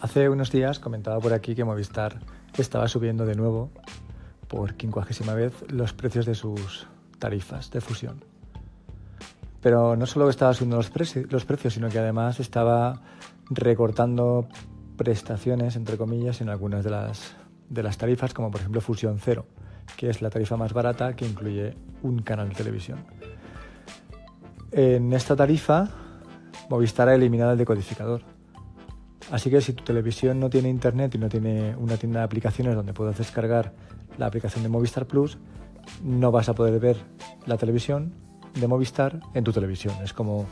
Hace unos días comentaba por aquí que Movistar estaba subiendo de nuevo, por quincuagésima vez, los precios de sus tarifas de fusión. Pero no solo estaba subiendo los, precios, sino que además estaba recortando prestaciones, entre comillas, en algunas de las, de las tarifas, como por ejemplo Fusión Cero, que es la tarifa más barata que incluye un canal de televisión. En esta tarifa, Movistar ha eliminado el decodificador. Así que si tu televisión no tiene internet y no tiene una tienda de aplicaciones donde puedas descargar la aplicación de Movistar Plus, no vas a poder ver la televisión de Movistar en tu televisión. Es como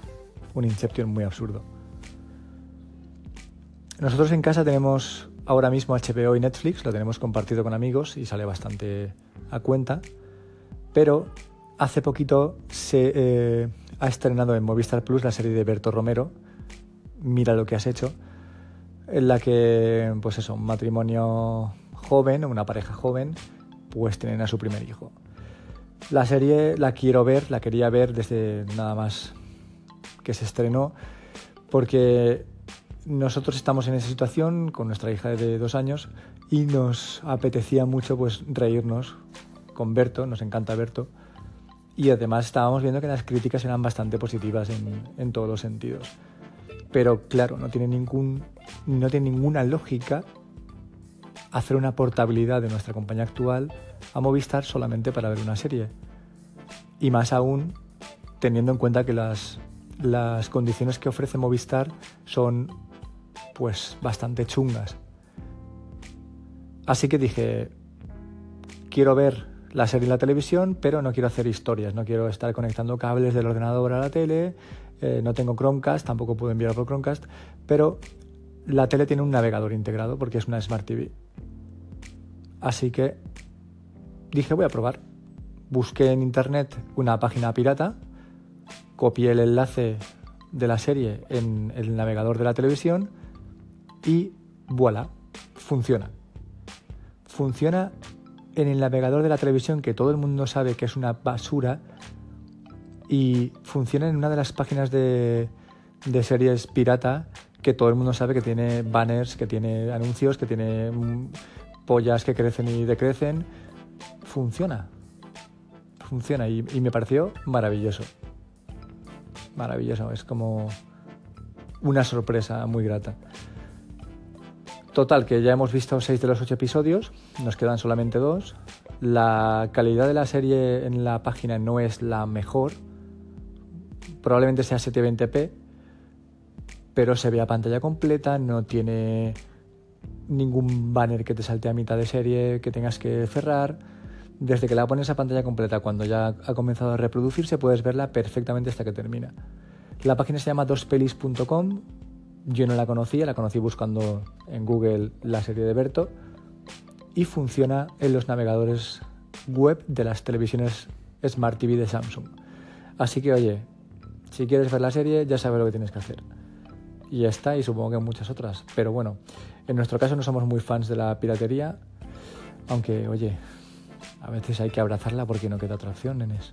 un Inception muy absurdo. Nosotros en casa tenemos ahora mismo HBO y Netflix, lo tenemos compartido con amigos y sale bastante a cuenta, pero hace poquito se eh, ha estrenado en Movistar Plus la serie de Berto Romero, Mira lo que has hecho, en la que, pues eso, un matrimonio joven, una pareja joven, pues tienen a su primer hijo. La serie la quiero ver, la quería ver desde nada más que se estrenó, porque nosotros estamos en esa situación con nuestra hija de dos años y nos apetecía mucho pues reírnos con Berto, nos encanta Berto, y además estábamos viendo que las críticas eran bastante positivas en, todos los sentidos. Pero claro, no tiene, ningún, no tiene ninguna lógica hacer una portabilidad de nuestra compañía actual a Movistar solamente para ver una serie. Y más aún teniendo en cuenta que las, las condiciones que ofrece Movistar son pues bastante chungas. Así que dije, quiero ver la serie en la televisión, pero no quiero hacer historias, no quiero estar conectando cables del ordenador a la tele, eh, no tengo Chromecast, tampoco puedo enviar por Chromecast, pero la tele tiene un navegador integrado porque es una Smart TV. Así que dije, voy a probar. Busqué en internet una página pirata, copié el enlace de la serie en el navegador de la televisión y voilà, funciona. Funciona en el navegador de la televisión que todo el mundo sabe que es una basura y funciona en una de las páginas de, series pirata que todo el mundo sabe que tiene banners, que tiene anuncios, que tiene mm, pollas que crecen y decrecen. Funciona. Funciona y me pareció maravilloso. Maravilloso. Es como una sorpresa muy grata. Total, que ya hemos visto seis de los ocho episodios, nos quedan solamente dos. La calidad de la serie en la página no es la mejor, probablemente sea 720p, pero se ve a pantalla completa, no tiene ningún banner que te salte a mitad de serie que tengas que cerrar. Desde que la pones a pantalla completa, cuando ya ha comenzado a reproducirse, puedes verla perfectamente hasta que termina. La página se llama dospelis.com yo no la conocía, la conocí buscando en Google la serie de Berto y funciona en los navegadores web de las televisiones Smart TV de Samsung. Así que oye, si quieres ver la serie ya sabes lo que tienes que hacer. Y está, y supongo que muchas otras. Pero bueno, en nuestro caso no somos muy fans de la piratería, aunque oye, a veces hay que abrazarla porque no queda otra opción, nenes.